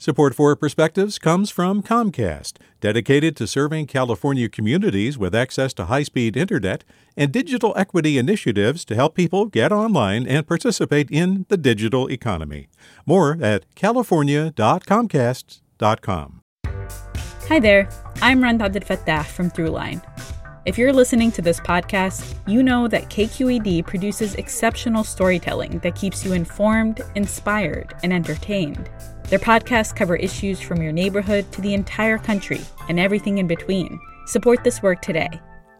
Support for Perspectives comes from Comcast, dedicated to serving California communities with access to high speed internet and digital equity initiatives to help people get online and participate in the digital economy. More at california.comcast.com. Hi there, I'm Rund Abdelfatah from Throughline. If you're listening to this podcast, you know that KQED produces exceptional storytelling that keeps you informed, inspired, and entertained. Their podcasts cover issues from your neighborhood to the entire country and everything in between. Support this work today.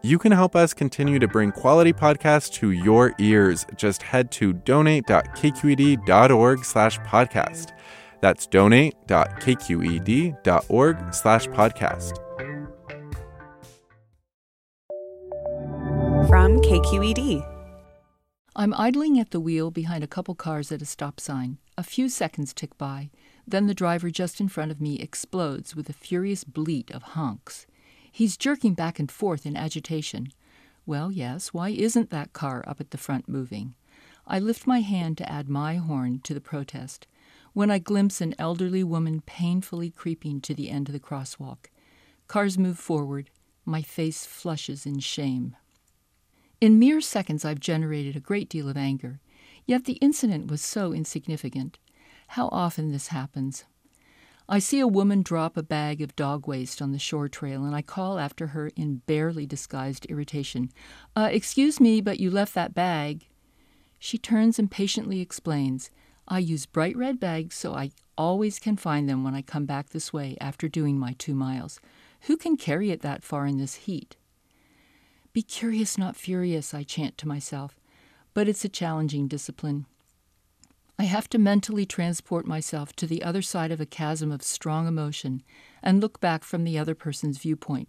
You can help us continue to bring quality podcasts to your ears. Just head to donate.kqed.org slash podcast. That's donate.kqed.org slash podcast. From KQED. I'm idling at the wheel behind a couple cars at a stop sign. A few seconds tick by. Then the driver just in front of me explodes with a furious bleat of honks. He's jerking back and forth in agitation. Well, yes, why isn't that car up at the front moving? I lift my hand to add my horn to the protest when I glimpse an elderly woman painfully creeping to the end of the crosswalk. Cars move forward. My face flushes in shame. In mere seconds, I've generated a great deal of anger, yet the incident was so insignificant. How often this happens. I see a woman drop a bag of dog waste on the shore trail, and I call after her in barely disguised irritation. Uh, excuse me, but you left that bag. She turns and patiently explains, I use bright red bags so I always can find them when I come back this way after doing my two miles. Who can carry it that far in this heat? Be curious, not furious, I chant to myself, but it's a challenging discipline. I have to mentally transport myself to the other side of a chasm of strong emotion and look back from the other person's viewpoint.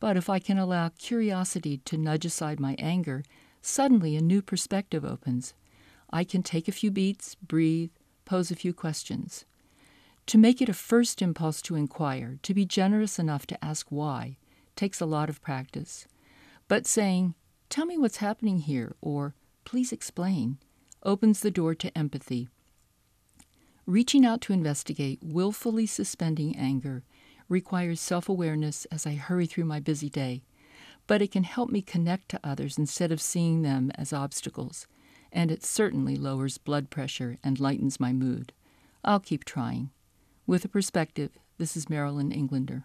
But if I can allow curiosity to nudge aside my anger, suddenly a new perspective opens. I can take a few beats, breathe, pose a few questions. To make it a first impulse to inquire, to be generous enough to ask why, takes a lot of practice. But saying, Tell me what's happening here, or Please explain, opens the door to empathy. Reaching out to investigate, willfully suspending anger, requires self awareness as I hurry through my busy day, but it can help me connect to others instead of seeing them as obstacles, and it certainly lowers blood pressure and lightens my mood. I'll keep trying. With a perspective, this is Marilyn Englander.